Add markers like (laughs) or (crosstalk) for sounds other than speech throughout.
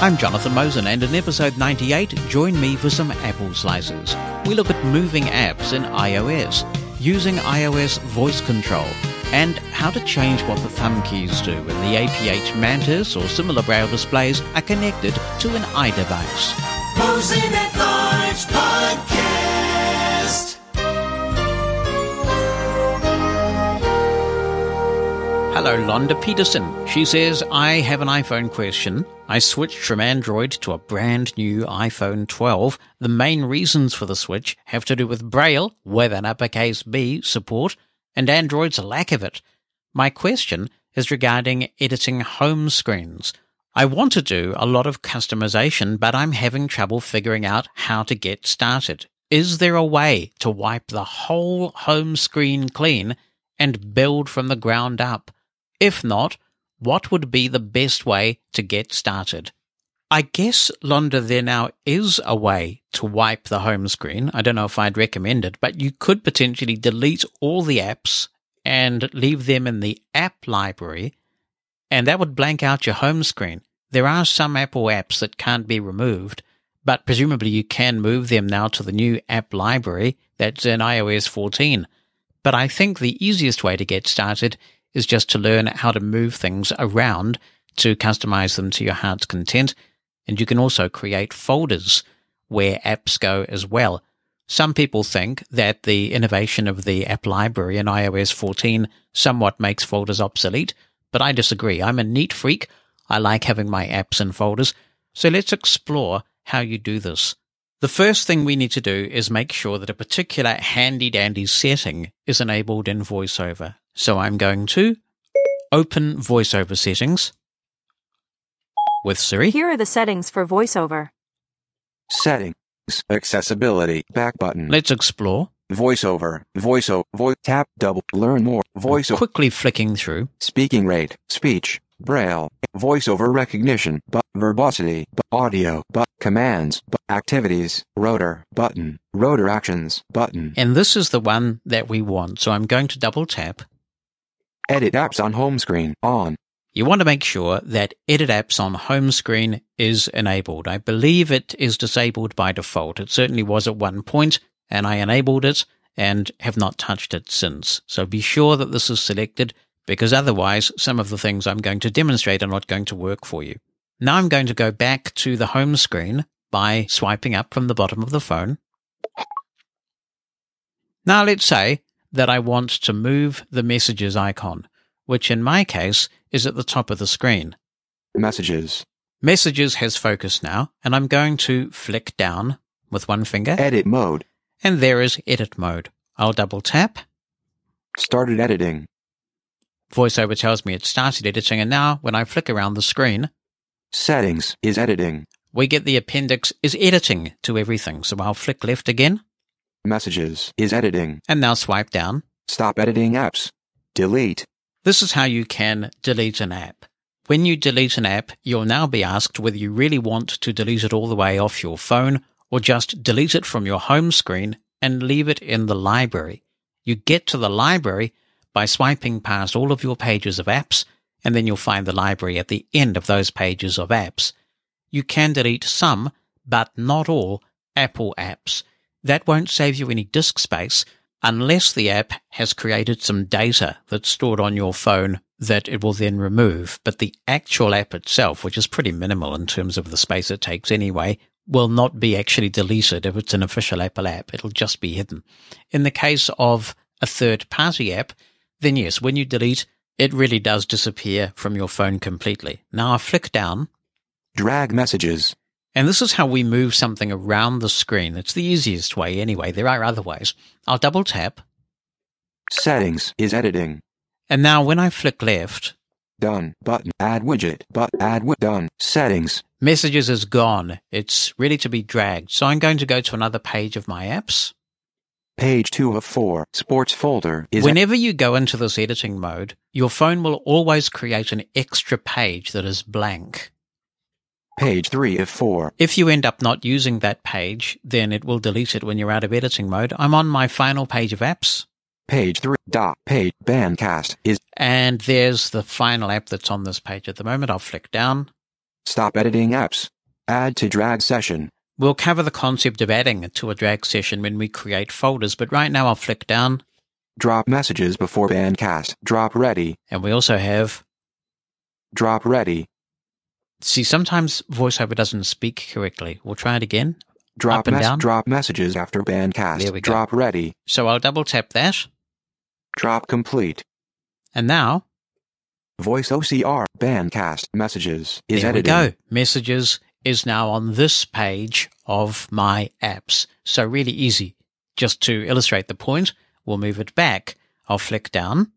I'm Jonathan Mosen, and in episode 98, join me for some Apple Slices. We look at moving apps in iOS, using iOS voice control, and how to change what the thumb keys do when the APH Mantis or similar braille displays are connected to an iDevice. Mosen at Large Podcast. Hello, Londa Peterson. She says, I have an iPhone question. I switched from Android to a brand new iPhone 12. The main reasons for the switch have to do with Braille, with an uppercase B support, and Android's lack of it. My question is regarding editing home screens. I want to do a lot of customization, but I'm having trouble figuring out how to get started. Is there a way to wipe the whole home screen clean and build from the ground up? If not, what would be the best way to get started? I guess, Londa, there now is a way to wipe the home screen. I don't know if I'd recommend it, but you could potentially delete all the apps and leave them in the app library, and that would blank out your home screen. There are some Apple apps that can't be removed, but presumably you can move them now to the new app library that's in iOS 14. But I think the easiest way to get started is just to learn how to move things around to customize them to your heart's content. And you can also create folders where apps go as well. Some people think that the innovation of the app library in iOS 14 somewhat makes folders obsolete, but I disagree. I'm a neat freak. I like having my apps in folders. So let's explore how you do this. The first thing we need to do is make sure that a particular handy dandy setting is enabled in VoiceOver. So I'm going to open VoiceOver settings with Siri. Here are the settings for VoiceOver. Settings. Accessibility. Back button. Let's explore. Voiceover. Voiceover. Voice. Tap. Double. Learn more. Voiceover. Quickly flicking through. Speaking rate. Speech. Braille. Voiceover recognition. But verbosity. But audio. But commands. But activities. Rotor. Button. Rotor actions. Button. And this is the one that we want. So I'm going to double tap. Edit apps on home screen. On. You want to make sure that edit apps on home screen is enabled. I believe it is disabled by default. It certainly was at one point and I enabled it and have not touched it since. So be sure that this is selected because otherwise some of the things I'm going to demonstrate are not going to work for you. Now I'm going to go back to the home screen by swiping up from the bottom of the phone. Now let's say that I want to move the messages icon, which in my case is at the top of the screen. Messages. Messages has focus now, and I'm going to flick down with one finger, Edit mode. and there is edit mode. I'll double tap. Started editing. VoiceOver tells me it started editing, and now when I flick around the screen, Settings is editing. we get the appendix is editing to everything. So I'll flick left again, Messages is editing. and now swipe down. Stop editing apps. Delete. This is how you can delete an app. When you delete an app, you'll now be asked whether you really want to delete it all the way off your phone or just delete it from your home screen and leave it in the library. You get to the library by swiping past all of your pages of apps, and then you'll find the library at the end of those pages of apps. You can delete some, but not all, Apple apps. That won't save you any disk space unless the app has created some data that's stored on your phone that it will then remove. But the actual app itself, which is pretty minimal in terms of the space it takes anyway, will not be actually deleted if it's an official Apple app. It'll just be hidden. In the case of a third party app, then yes, when you delete, it really does disappear from your phone completely. Now I flick down Drag messages. And this is how we move something around the screen. It's the easiest way anyway. There are other ways. I'll double tap. Settings is editing. And now when I flick left, Done. Button. Add widget. But add widget. Done. Settings. messages is gone. It's ready to be dragged. So I'm going to go to another page of my apps. Page 2 of 4. Sports folder is Whenever you go into this editing mode, your phone will always create an extra page that is blank. Page 3 of 4. If you end up not using that page, then it will delete it when you're out of editing mode. I'm on my final page of apps. Page 3. Dot. Page. Bandcast is And there's the final app that's on this page at the moment. I'll flick down. Stop editing apps. Add to drag session. We'll cover the concept of adding to a drag session when we create folders, but right now I'll flick down Drop messages before bandcast. Drop ready. and we also have, Drop ready. See, sometimes VoiceOver doesn't speak correctly. We'll try it again. Drop mes- down. drop messages after bandcast. There we go. Drop ready. So I'll double tap that. Drop complete. And now, Voice OCR bandcast messages is there editing. we go. Messages is now on this page of my apps. So really easy. Just to illustrate the point, we'll move it back. I'll flick down,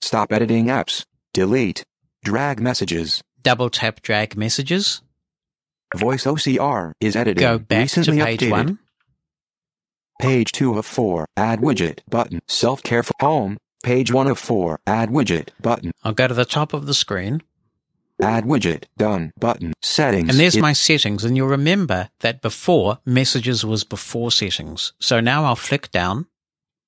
Stop editing apps. Delete. Drag messages. Double tap drag messages, Voice OCR is editing. go back Recently to page updated. one. Page 2 of 4. Add widget button. Self-care for home. Page 1 of 4. Add widget button. I'll go to the top of the screen Add widget. Done. Button. Settings. and there's It- my settings. And you'll remember that before messages was before settings. So now I'll flick down.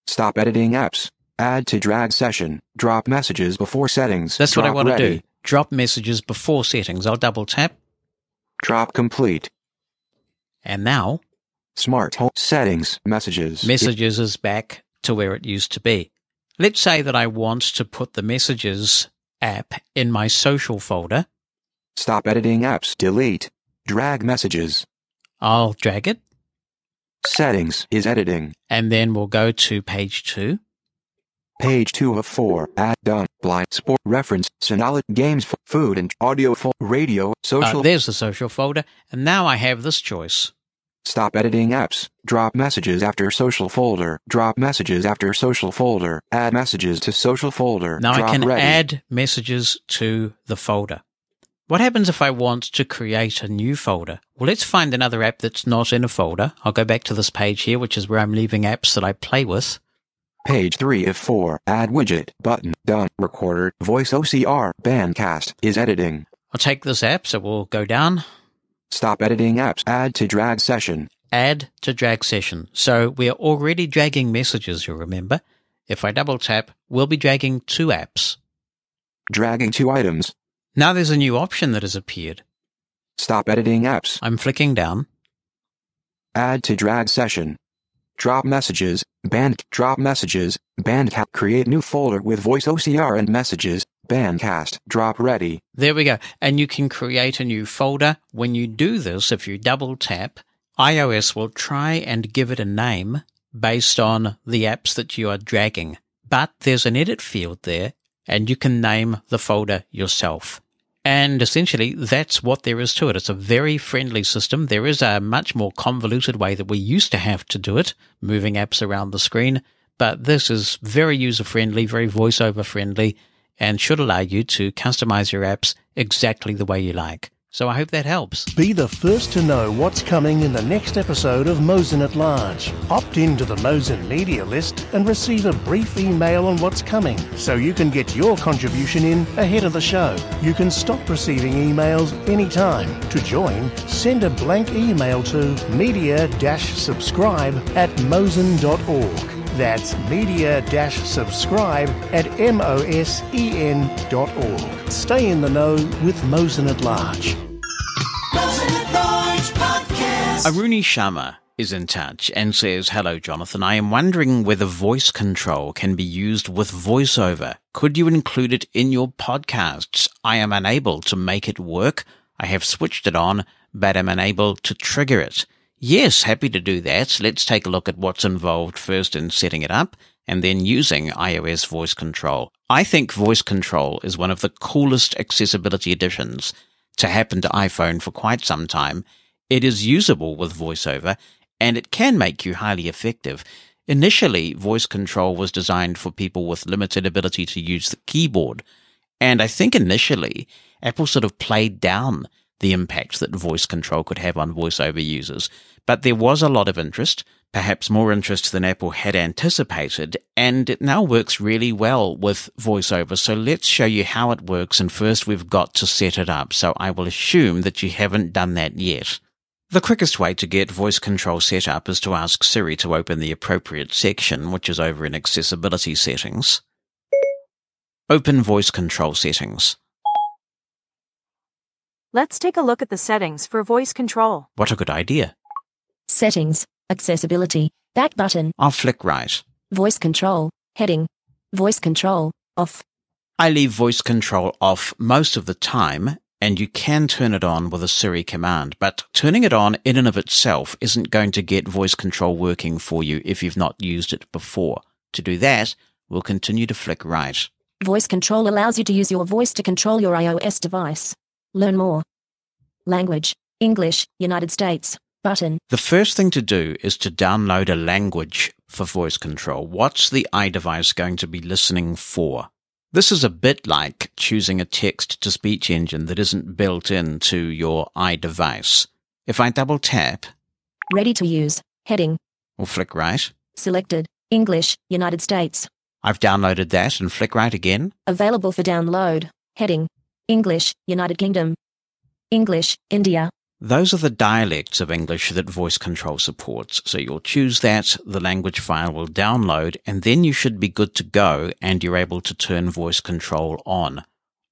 Stop editing apps. Add to drag session. Drop messages before settings. That's what I want to do. Drop messages before settings. I'll double tap. Drop complete. And now Smart home settings. Messages. messages is back to where it used to be. Let's say that I want to put the messages app in my social folder. Stop editing apps. Delete. Drag messages. I'll drag it Settings is editing. and then we'll go to page two. Page 2 of 4. Add done. Blind sport reference. Sonality games. Food and audio. Full radio. Uh, Social. there's the social folder. And now I have this choice. Stop editing apps. Drop messages after social folder. Drop messages after social folder. Add messages to social folder. Now I can ready. add messages to the folder. What happens if I want to create a new folder? Well, let's find another app that's not in a folder. I'll go back to this page here, which is where I'm leaving apps that I play with. Page 3 of 4. Add widget. Button. Done. Recorder. Voice OCR. Bandcast is editing. I'll take this app, so we'll go down, Stop editing apps. Add to drag session. add to drag session. So we are already dragging messages, you'll remember. If I double tap, we'll be dragging two apps. Dragging two items. Now there's a new option that has appeared. Stop editing apps. I'm flicking down. Add to drag session. Drop messages. Band. Drop messages. Bandcast. Create new folder with voice OCR and messages. Bandcast. Drop ready. There we go. And you can create a new folder. When you do this, if you double tap, iOS will try and give it a name based on the apps that you are dragging. But there's an edit field there and you can name the folder yourself. And essentially, that's what there is to it. It's a very friendly system. There is a much more convoluted way that we used to have to do it, moving apps around the screen. But this is very user friendly, very voiceover friendly, and should allow you to customize your apps exactly the way you like. So I hope that helps. Be the first to know what's coming in the next episode of Mosen at Large. Opt into the Mosen media list and receive a brief email on what's coming so you can get your contribution in ahead of the show. You can stop receiving emails anytime. To join, send a blank email to media-subscribe at mosen.org. That's media-subscribe at mosen.org. Stay in the know with Mosen at Large. Mosen at Large Podcast. Aruni Sharma is in touch and says, Hello, Jonathan. I am wondering whether voice control can be used with voiceover. Could you include it in your podcasts? I am unable to make it work. I have switched it on, but am unable to trigger it. Yes, happy to do that. Let's take a look at what's involved first in setting it up and then using iOS voice control. I think voice control is one of the coolest accessibility additions to happen to iPhone for quite some time. It is usable with VoiceOver and it can make you highly effective. Initially, voice control was designed for people with limited ability to use the keyboard. And I think initially, Apple sort of played down the impact that voice control could have on voiceover users. But there was a lot of interest, perhaps more interest than Apple had anticipated, and it now works really well with voiceover. So let's show you how it works. And first we've got to set it up. So I will assume that you haven't done that yet. The quickest way to get voice control set up is to ask Siri to open the appropriate section, which is over in accessibility settings. Open voice control settings. Let's take a look at the settings for voice control. What a good idea. Settings, accessibility, back button, I'll flick right. voice control, heading, voice control, off, I leave voice control off most of the time, and you can turn it on with a Siri command, but turning it on in and of itself isn't going to get voice control working for you if you've not used it before. To do that, we'll continue to flick right. voice control allows you to use your voice to control your iOS device. Learn more. Language, English, United States, button, The first thing to do is to download a language for voice control. What's the iDevice going to be listening for? This is a bit like choosing a text to speech engine that isn't built into your iDevice. If I double tap ready to use, heading, or flick right, selected, English, United States, I've downloaded that and flick right again. available for download, heading, English, United Kingdom, English, India, Those are the dialects of English that voice control supports. So you'll choose that, the language file will download, and then you should be good to go and you're able to turn voice control on.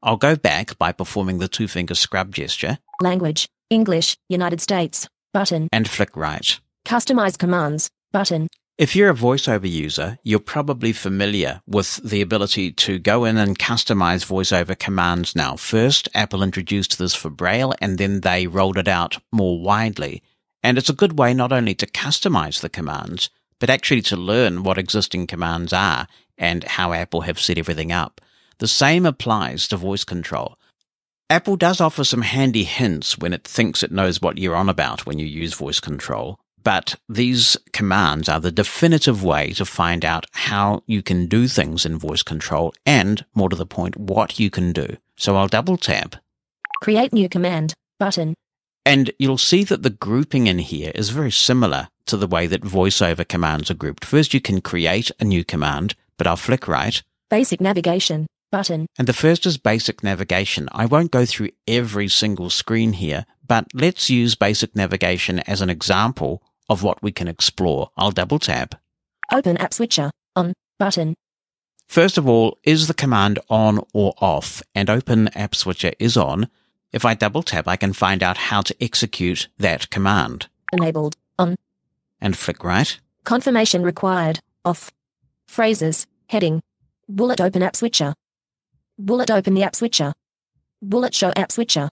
I'll go back by performing the two finger scrub gesture. Language, English, United States, button, and flick right. customize commands, button, If you're a voiceover user, you're probably familiar with the ability to go in and customize voiceover commands now. First, Apple introduced this for Braille and then they rolled it out more widely. And it's a good way not only to customize the commands, but actually to learn what existing commands are and how Apple have set everything up. The same applies to voice control. Apple does offer some handy hints when it thinks it knows what you're on about when you use voice control, but these commands are the definitive way to find out how you can do things in voice control and, more to the point, what you can do. So I'll double tap create new command, button, and you'll see that the grouping in here is very similar to the way that voiceover commands are grouped. First, you can create a new command, but I'll flick right. basic navigation, button, And the first is basic navigation. I won't go through every single screen here, but let's use basic navigation as an example of what we can explore. I'll double tap. open app switcher, on, button, First of all, is the command on or off? And open app switcher is on. If I double tap, I can find out how to execute that command. enabled, on, And flick right. confirmation required, off, phrases, heading, bullet open app switcher, bullet open the app switcher, bullet show app switcher,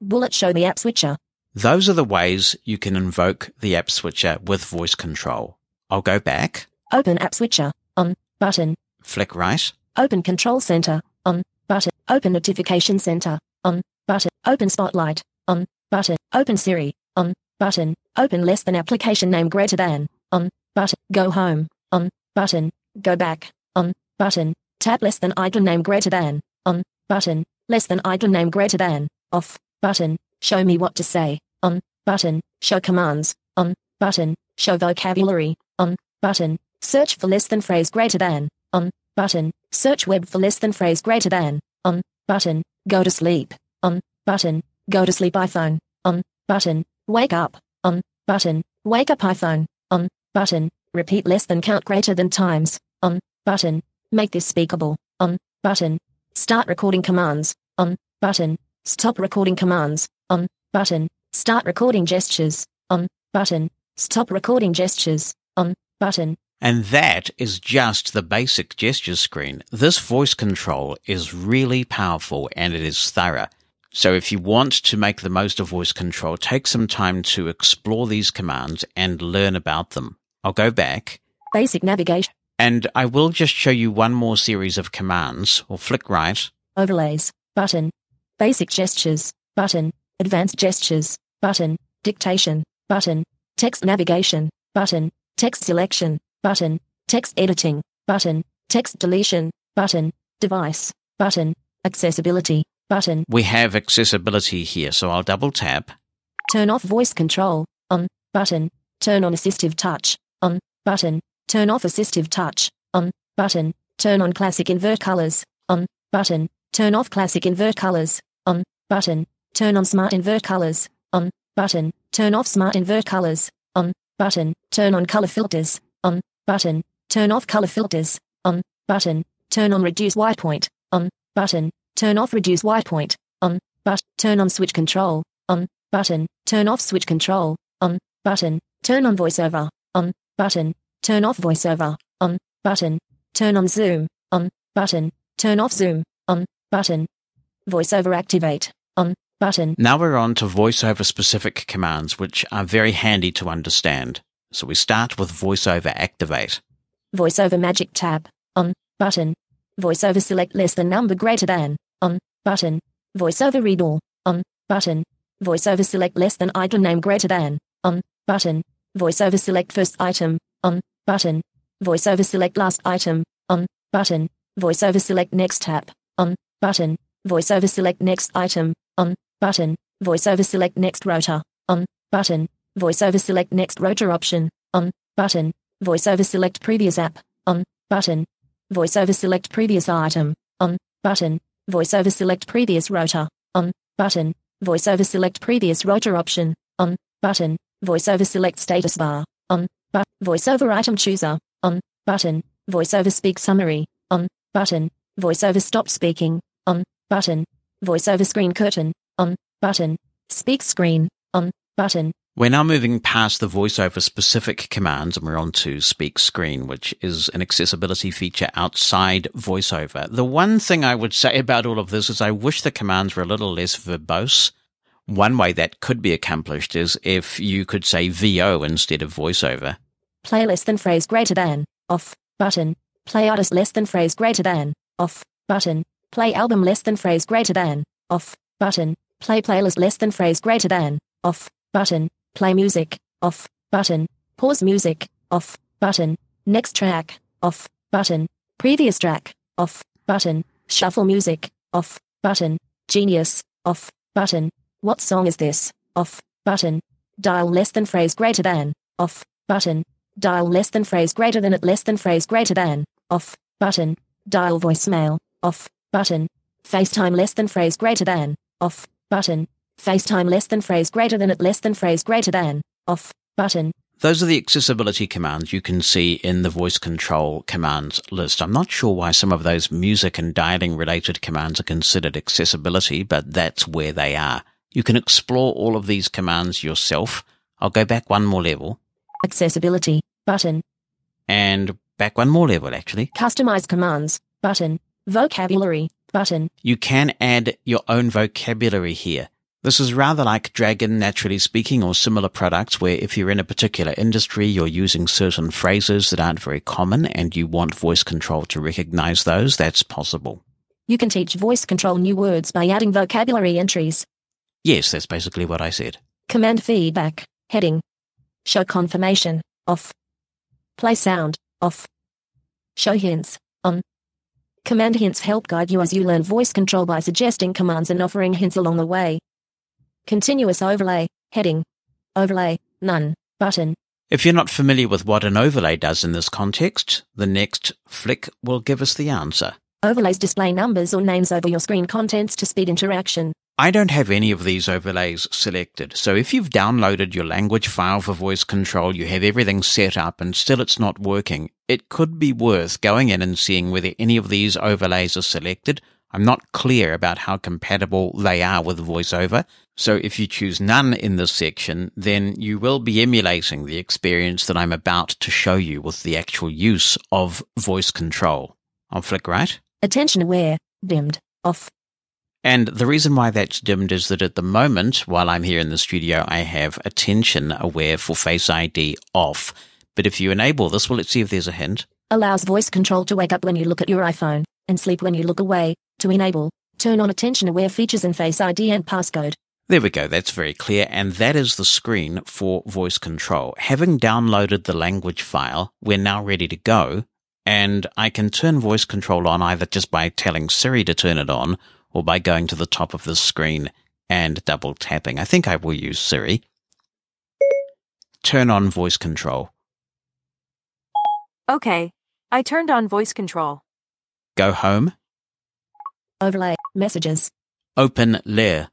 bullet show the app switcher, Those are the ways you can invoke the app switcher with voice control. I'll go back, open app switcher, on, button, flick right, open control center, on, button, open notification center, on, button, open spotlight, on, button, open Siri, on, button, open less than application name greater than, on, button, go home, on, button, go back, on, button, tab less than icon name greater than, on, button, less than icon name greater than, off, button, show me what to say, on, button, show commands, on, button, show vocabulary, on, button, search for less than phrase greater than, on, button, search web for less than phrase greater than, on, button, go to sleep, on, button, go to sleep iPhone, on, button, wake up, on, button, wake up iPhone, on, button, repeat less than count greater than times, on, button, make this speakable, on, button, start recording commands, on, button, stop recording commands, on, button, start recording gestures, on, button, stop recording gestures, on, button, And that is just the basic gesture screen. This voice control is really powerful and it is thorough. So if you want to make the most of voice control, take some time to explore these commands and learn about them. I'll go back. Basic navigation, and I will just show you one more series of commands. Or flick right. overlays, button, basic gestures, button, advanced gestures, button, dictation, button, text navigation, button, text selection, button, text editing, button, text deletion, button, device, button, accessibility, button, We have accessibility here, so I'll double tap. turn off voice control, on, button, turn on assistive touch, on, button, turn off assistive touch, on, button, turn on classic invert colors, on, button, turn off classic invert colors, on, button, turn on smart invert colors, button, turn off smart invert colors, on, button, turn on color filters, on, button, turn off color filters, on, button, turn on reduce white point, on, button, turn off reduce white point, on, but turn on switch control on button turn off switch control on button turn on voiceover on button turn off voiceover on button turn on zoom on button turn off zoom on button voiceover activate button. Now we're on to voiceover specific commands, which are very handy to understand. So we start with voiceover activate. voiceover magic tab. On. Button. Voiceover select less than number greater than. On. Button. Voiceover read all. On. Button. Voiceover select less than item name greater than. On. Button. Voiceover select first item. On. Button. Voiceover select last item. On. Button. Voiceover select next tap on. Button. Voiceover select next item. On button voiceover select next rotor on button voiceover select next rotor option on button voiceover select previous app on button voiceover select previous item on button voiceover select previous rotor on button voiceover select previous rotor option on button voiceover select status bar on but voiceover item chooser on button voiceover speak summary on button voiceover stop speaking on button voiceover screen curtain on button speak screen on button. We're now moving past the voiceover specific commands and we're on to speak screen, which is an accessibility feature outside voiceover. The one thing I would say about all of this is I wish the commands were a little less verbose. One way that could be accomplished is if you could say VO instead of voiceover. play less than phrase greater than. Off button. Play artist less than phrase greater than. Off button. Play album less than phrase greater than. Off button play playlist less than phrase greater than off button play music off button pause music off button next track off button previous track off button shuffle music off button genius off button what song is this off button dial less than phrase greater than off button dial less than phrase greater than at less than phrase greater than off button dial voicemail off button FaceTime less than phrase greater than off button FaceTime less than phrase greater than at less than phrase greater than off button Those are the accessibility commands you can see in the voice control commands list. I'm not sure why some of those music and dialing related commands are considered accessibility, but that's where they are. You can explore all of these commands yourself. I'll go back one more level accessibility button and back one more level actually. customize commands button vocabulary button You can add your own vocabulary here. This is rather like Dragon Naturally Speaking or similar products where if you're in a particular industry, you're using certain phrases that aren't very common and you want voice control to recognize those, that's possible. you can teach voice control new words by adding vocabulary entries Yes, that's basically what I said. Command feedback. Heading. Show confirmation. Off. Play sound. Off. Show hints. On. Command hints help guide you as you learn voice control by suggesting commands and offering hints along the way. Continuous overlay. Heading. Overlay. None. Button. If you're not familiar with what an overlay does in this context, the next flick will give us the answer. Overlays display numbers or names over your screen contents to speed interaction. I don't have any of these overlays selected, so if you've downloaded your language file for voice control, you have everything set up and still it's not working, it could be worth going in and seeing whether any of these overlays are selected. I'm not clear about how compatible they are with VoiceOver, so if you choose none in this section, then you will be emulating the experience that I'm about to show you with the actual use of voice control. I'll flick right. Attention aware. Dimmed. Off. And the reason why that's dimmed is that at the moment, while I'm here in the studio, I have attention aware for Face ID off. But if you enable this, well, let's see if there's a hint. Allows voice control to wake up when you look at your iPhone and sleep when you look away. To enable, turn on attention aware features in Face ID and passcode. There we go, that's very clear. And that is the screen for voice control. Having downloaded the language file, we're now ready to go. And I can turn voice control on either just by telling Siri to turn it on or by going to the top of the screen and double tapping. I think I will use Siri. Turn on voice control. Okay. I turned on voice control. Go home. Overlay, messages, Open Lire.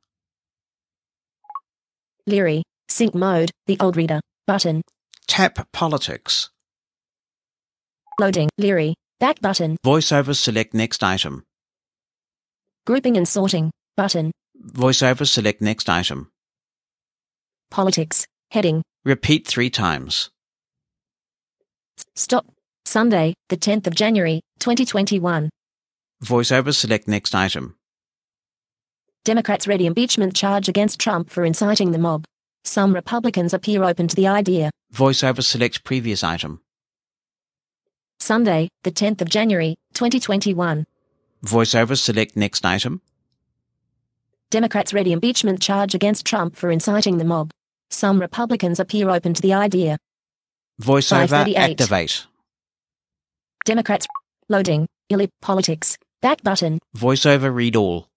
Leary, sync mode, the old reader, button, Tap Politics. loading, Leary, back button, VoiceOver select next item. grouping and sorting, button, Voiceover select next item. Politics. Heading. Repeat three times. Stop. Sunday, the 10th of January, 2021. Voiceover select next item. Democrats ready impeachment charge against Trump for inciting the mob. Some Republicans appear open to the idea. Voiceover select previous item. Sunday, the 10th of January, 2021. Voiceover select next item. Democrats ready impeachment charge against Trump for inciting the mob. Some Republicans appear open to the idea. Voiceover activate. Democrats loading. Politics. Back button. Voiceover read all.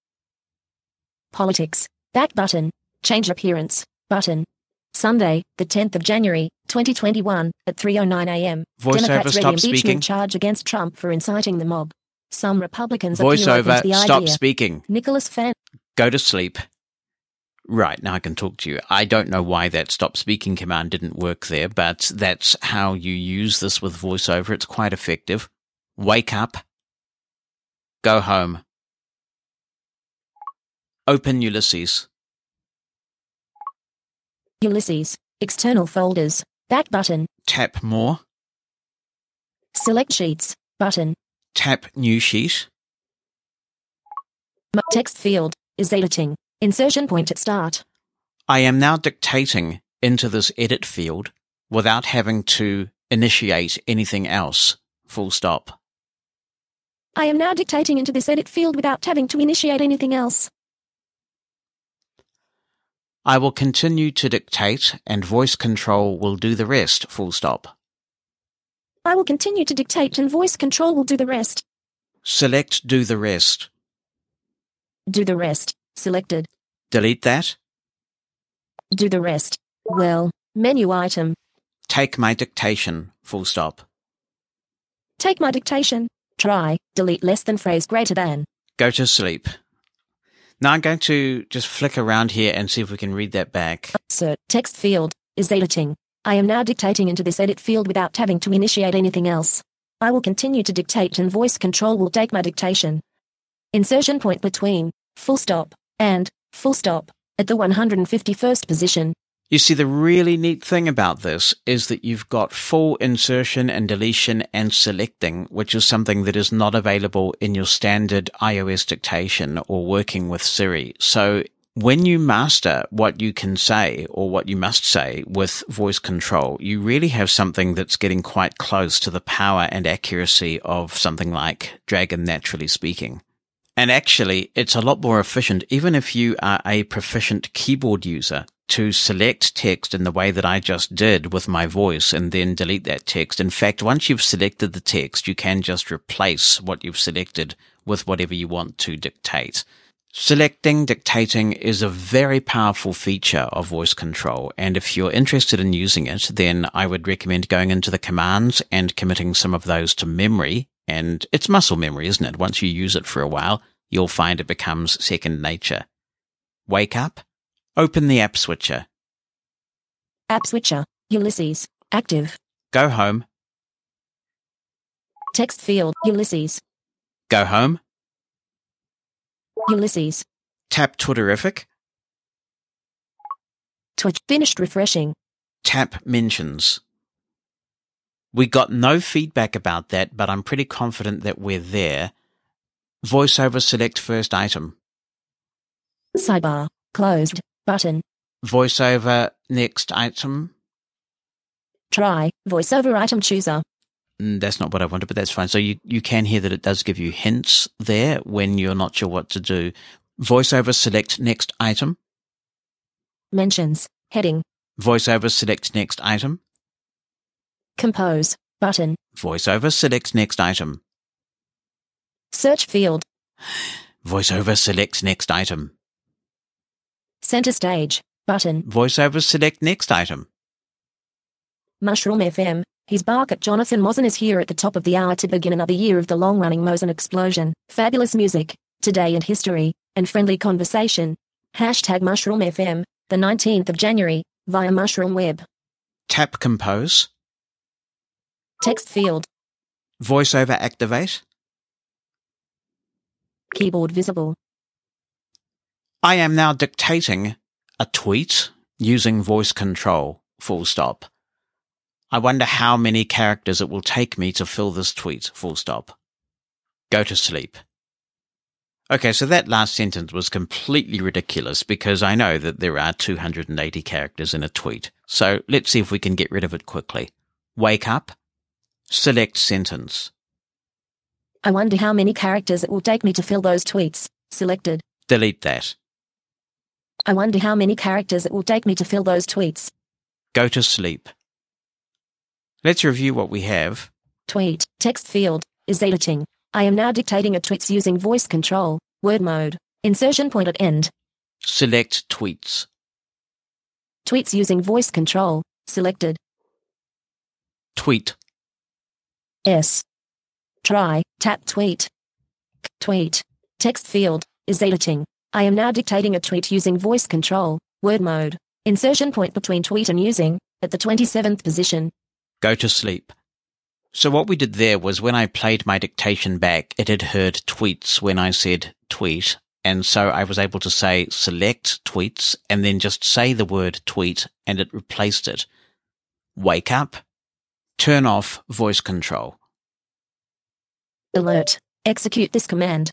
Politics. Back button. Change appearance. Button. Sunday, the 10th of January, 2021, at 3:09 a.m. Voiceover Democrats ready stop impeachment speaking. charge against Trump for inciting the mob. Some Republicans appear open to Voiceover the stop idea. speaking. Nicholas Fan. Go to sleep. Right, now I can talk to you. I don't know why that stop speaking command didn't work there, but that's how you use this with voiceover. It's quite effective. Wake up. Go home. Open Ulysses. Ulysses. External folders. Back button. Tap more. Select sheets. Button. Tap new sheet. Mo- Text field. Is editing. Insertion point at start. I am now dictating into this edit field without having to initiate anything else. Full stop. I am now dictating into this edit field without having to initiate anything else. I will continue to dictate and voice control will do the rest. Full stop. I will continue to dictate and voice control will do the rest. Select do the rest. Do the rest. Selected. Delete that. Do the rest. Well, menu item. Take my dictation. Full stop. Take my dictation. Try. Delete less than phrase greater than. Go to sleep. Now I'm going to just flick around here and see if we can read that back. Insert text field is editing. I am now dictating into this edit field without having to initiate anything else. I will continue to dictate and voice control will take my dictation. Insertion point between full stop and full stop at the 151st position. You see, the really neat thing about this is that you've got full insertion and deletion and selecting, which is something that is not available in your standard iOS dictation or working with Siri. So when you master what you can say or what you must say with voice control, you really have something that's getting quite close to the power and accuracy of something like Dragon Naturally Speaking. And actually, it's a lot more efficient, even if you are a proficient keyboard user, to select text in the way that I just did with my voice and then delete that text. In fact, once you've selected the text, you can just replace what you've selected with whatever you want to dictate. Selecting, dictating is a very powerful feature of voice control. And if you're interested in using it, then I would recommend going into the commands and committing some of those to memory. And it's muscle memory, isn't it? Once you use it for a while, you'll find it becomes second nature. Wake up. Open the app switcher. App switcher. Ulysses. Active. Go home. Text field. Ulysses. Go home. Ulysses. Tap Twitterrific. Twitch. Finished refreshing. Tap mentions. We got no feedback about that, but I'm pretty confident that we're there. VoiceOver select first item. Sidebar. Closed. Button. VoiceOver next item. Try. Voiceover item chooser. Mm, That's not what I wanted, but that's fine. So you, you can hear that it does give you hints there when you're not sure what to do. VoiceOver select next item. Mentions. Heading. VoiceOver select next item. Compose. Button. VoiceOver selects next item. Search field. VoiceOver selects next item. Center stage. Button. VoiceOver select next item. Mushroom FM. His bark at Jonathan Mosen is here at the top of the hour to begin another year of the long running Mosen explosion. Fabulous music, today and history, and friendly conversation. Hashtag Mushroom FM, the 19th of January, via Mushroom Web. Tap compose. Text field. VoiceOver activate. Keyboard visible. I am now dictating a tweet using voice control, full stop. I wonder how many characters it will take me to fill this tweet, full stop. Go to sleep. Okay, so that last sentence was completely ridiculous because I know that there are 280 characters in a tweet. So let's see if we can get rid of it quickly. Wake up. Select sentence. I wonder how many characters it will take me to fill those tweets. Selected. Delete that. I wonder how many characters it will take me to fill those tweets. Go to sleep. Let's review what we have. Tweet. Text field. Is editing. I am now dictating a tweets using voice control. Word mode. Insertion point at end. Select tweets. Tweets using voice control. Selected. Tweet. S. Try. Tap tweet. C- Tweet. Text field. Is editing. I am now dictating a tweet using voice control. Word mode. Insertion point between tweet and using. At the 27th position. Go to sleep. So what we did there was when I played my dictation back, it had heard tweets when I said tweet. And so I was able to say select tweets and then just say the word tweet and it replaced it. Wake up. Turn off voice control. Alert. Execute this command.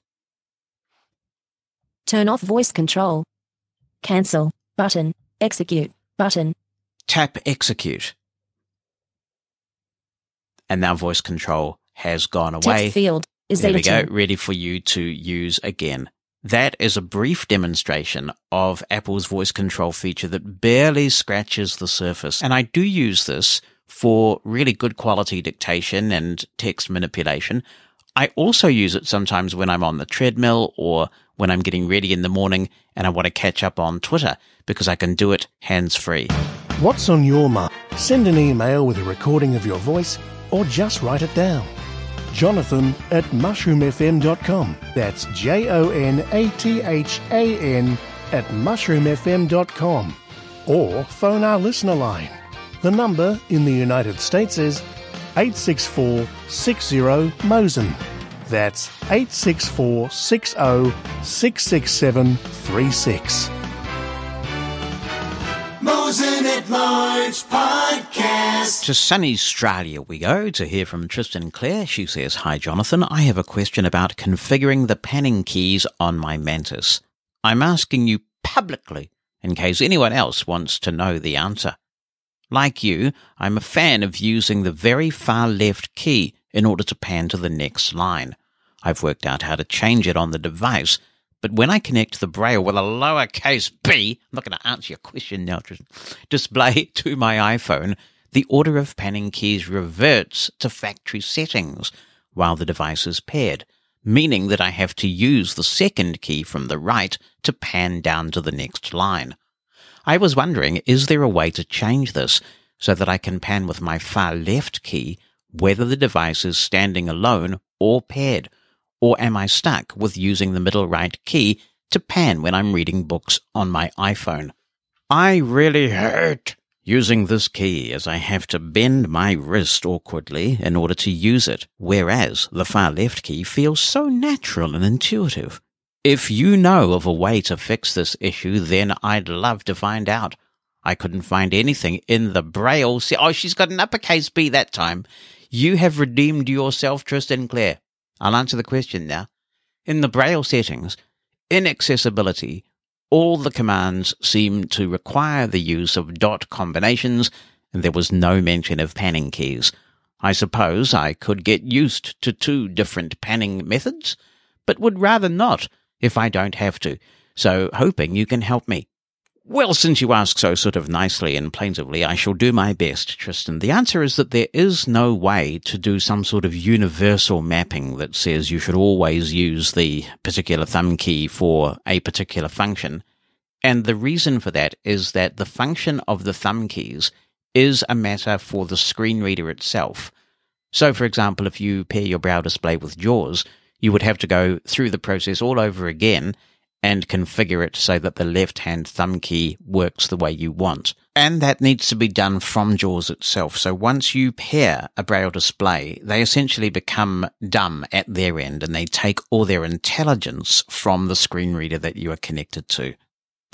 Turn off voice control. Cancel. Button. Execute. Button. Tap execute. And now voice control has gone away. Text field. Is There we go, ready for you to use again. That is a brief demonstration of Apple's voice control feature that barely scratches the surface. And I do use this for really good quality dictation and text manipulation. I also use it sometimes when I'm on the treadmill or when I'm getting ready in the morning and I want to catch up on Twitter because I can do it hands free. What's on your mind? Send an email with a recording of your voice or just write it down. Jonathan at mushroomfm.com. That's J O N A T H A N at mushroomfm.com. Or phone our listener line. The number in the United States is 864 60 Mosen. That's 864 60 667 36. At Large Podcast. To sunny Australia we go to hear from Tristan Clare. She says, Hi Jonathan, I have a question about configuring the panning keys on my Mantis. I'm asking you publicly in case anyone else wants to know the answer. Like you, I'm a fan of using the very far left key in order to pan to the next line. I've worked out how to change it on the device, but when I connect the braille with a lowercase b, I'm not going to answer your question now, display (laughs) to my iPhone, the order of panning keys reverts to factory settings while the device is paired, meaning that I have to use the second key from the right to pan down to the next line. I was wondering, is there a way to change this so that I can pan with my far left key whether the device is standing alone or paired? Or am I stuck with using the middle right key to pan when I'm reading books on my iPhone? I really hate using this key as I have to bend my wrist awkwardly in order to use it, whereas the far left key feels so natural and intuitive. If you know of a way to fix this issue, then I'd love to find out. I couldn't find anything in the Braille. Oh, she's got an uppercase B that time. You have redeemed yourself, Tristan Clare. I'll answer the question now. In the Braille settings, inaccessibility, all the commands seem to require the use of dot combinations, and there was no mention of panning keys. I suppose I could get used to two different panning methods, but would rather not if I don't have to, so hoping you can help me. Well, since you ask so sort of nicely and plaintively, I shall do my best, Tristan. The answer is that there is no way to do some sort of universal mapping that says you should always use the particular thumb key for a particular function. And the reason for that is that the function of the thumb keys is a matter for the screen reader itself. So, for example, if you pair your Braille display with JAWS, you would have to go through the process all over again and configure it so that the left hand thumb key works the way you want. And that needs to be done from JAWS itself. So once you pair a Braille display, they essentially become dumb at their end and they take all their intelligence from the screen reader that you are connected to.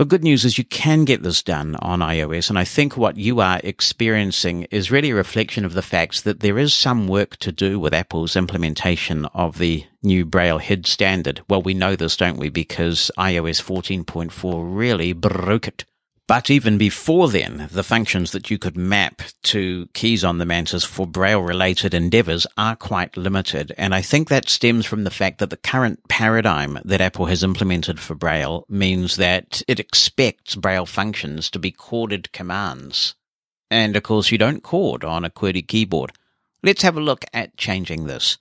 The good news is you can get this done on iOS, and I think what you are experiencing is really a reflection of the fact that there is some work to do with Apple's implementation of the new Braille HID standard. Well, we know this, don't we? Because iOS 14.4 really broke it. But even before then, the functions that you could map to keys on the Mantis for Braille related endeavors are quite limited. And I think that stems from the fact that the current paradigm that Apple has implemented for Braille means that it expects Braille functions to be chorded commands. And of course, you don't chord on a QWERTY keyboard. Let's have a look at changing this.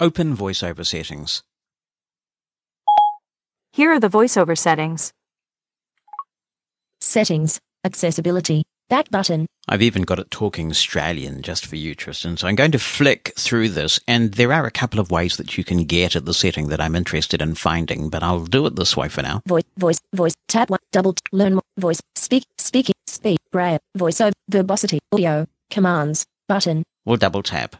Open VoiceOver settings. Here are the voiceover settings. Settings. Accessibility. Back button. I've even got it talking Australian just for you, Tristan. So I'm going to flick through this, and there are a couple of ways that you can get at the setting that I'm interested in finding, but I'll do it this way for now. Voice. Voice. Voice. tap 1. Double. T- learn more. Voice. Speak. Speaking. Speed. Braille. Voiceover. Verbosity. Audio. Commands. Button. We'll double tap,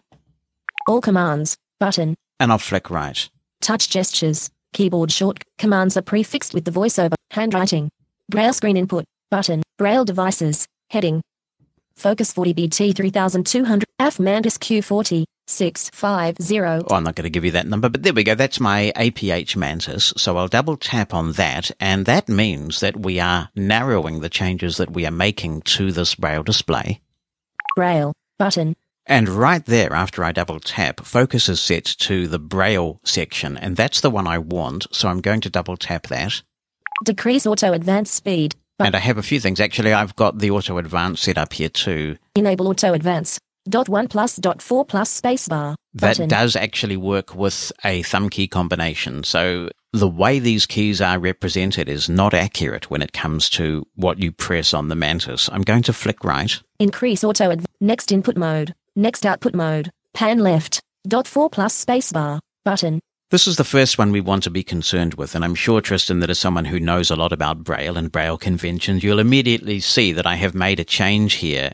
All commands. Button. and I'll flick right. Touch gestures. Keyboard short commands are prefixed with the voiceover. Handwriting. Braille screen input. Button. Braille devices. Heading. Focus 40BT 3200. F Mantis Q40. 650. Oh, I'm not going to give you that number, but there we go. That's my APH Mantis. So I'll double tap on that, and that means that we are narrowing the changes that we are making to this Braille display. Braille. Button. And right there, after I double tap, focus is set to the Braille section, and that's the one I want. So I'm going to double tap that. Decrease auto advance speed. And I have a few things. Actually, I've got the auto advance set up here too. enable auto advance. Dot one plus dot four plus spacebar. That does actually work with a thumb key combination. So the way these keys are represented is not accurate when it comes to what you press on the Mantis. I'm going to flick right. Increase auto adv- next input mode. Next output mode. Pan left. Dot four plus spacebar. Button. This is the first one we want to be concerned with, and I'm sure, Tristan, that as someone who knows a lot about Braille and Braille conventions, you'll immediately see that I have made a change here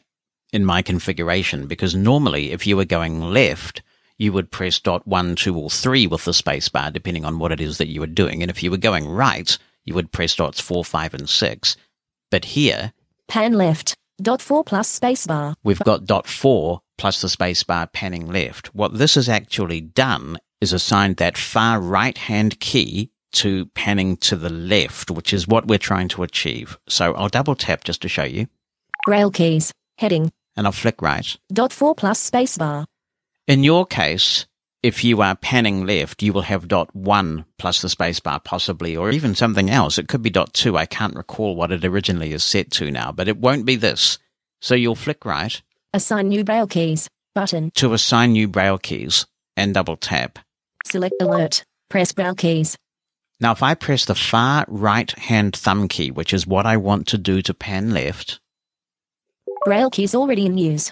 in my configuration, because normally if you were going left, you would press dot one, two, or three with the spacebar, depending on what it is that you were doing. And if you were going right, you would press dots four, five, and six. But here, Pan left. Dot four plus spacebar. we've got dot four plus the spacebar panning left. What this has actually done is assigned that far right hand key to panning to the left, which is what we're trying to achieve. So I'll double tap just to show you, Braille keys. Heading. and I'll flick right. Dot four plus spacebar. In your case, if you are panning left, you will have dot one plus the spacebar possibly, or even something else. It could be dot two. I can't recall what it originally is set to now, but it won't be this. So you'll flick right Assign new Braille keys. Button. to assign new braille keys and double tap. Select alert. Press Braille keys. Now, if I press the far right hand thumb key, which is what I want to do to pan left, Braille keys already in use.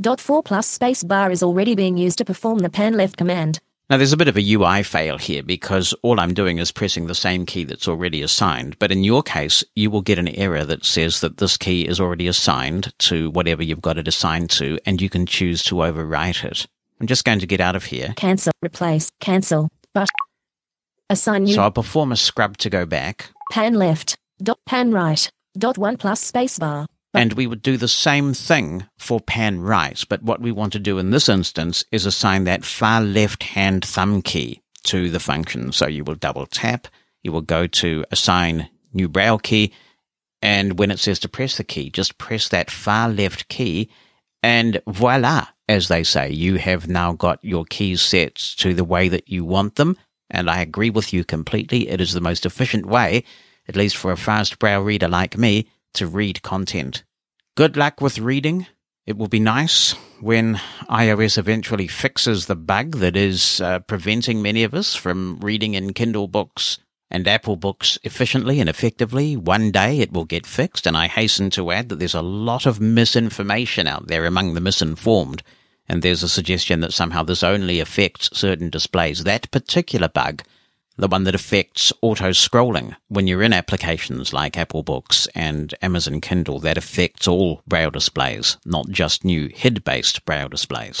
Dot four plus space bar is already being used to perform the pan left command. now there's a bit of a UI fail here because all I'm doing is pressing the same key that's already assigned. But in your case, you will get an error that says that this key is already assigned to whatever you've got it assigned to, and you can choose to overwrite it. I'm just going to get out of here. Cancel. Replace. Cancel. But. Assign new So I'll perform a scrub to go back, pan left. Dot pan right. Dot one plus spacebar. and we would do the same thing for pan right. But what we want to do in this instance is assign that far left hand thumb key to the function. So you will double tap, you will go to assign new braille key, and when it says to press the key, just press that far left key, and voila, as they say, you have now got your keys set to the way that you want them. And I agree with you completely. It is the most efficient way, at least for a fast braille reader like me, to read content. Good luck with reading. It will be nice when iOS eventually fixes the bug that is uh, preventing many of us from reading in Kindle books and Apple books efficiently and effectively. One day it will get fixed, and I hasten to add that there's a lot of misinformation out there among the misinformed, and there's a suggestion that somehow this only affects certain displays. That particular bug the one that affects auto scrolling when you're in applications like Apple Books and Amazon Kindle that affects all braille displays, not just new HID based braille displays.